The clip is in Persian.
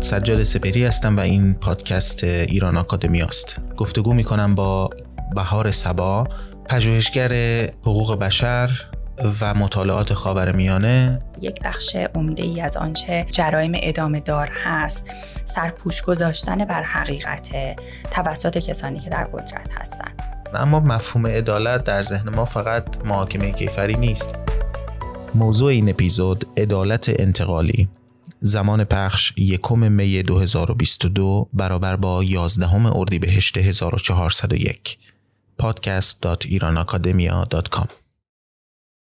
سجاد سپری هستم و این پادکست ایران آکادمی است گفتگو می‌کنم با بهار سبا پژوهشگر حقوق بشر و مطالعات خاورمیانه. یک بخش عمده ای از آنچه جرایم ادامه دار هست سرپوش گذاشتن بر حقیقت توسط کسانی که در قدرت هستند اما مفهوم عدالت در ذهن ما فقط محاکمه کیفری نیست. موضوع این اپیزود عدالت انتقالی. زمان پخش یکم می 2022 برابر با 11 اردیبهشت 1401 podcast.iranacademia.com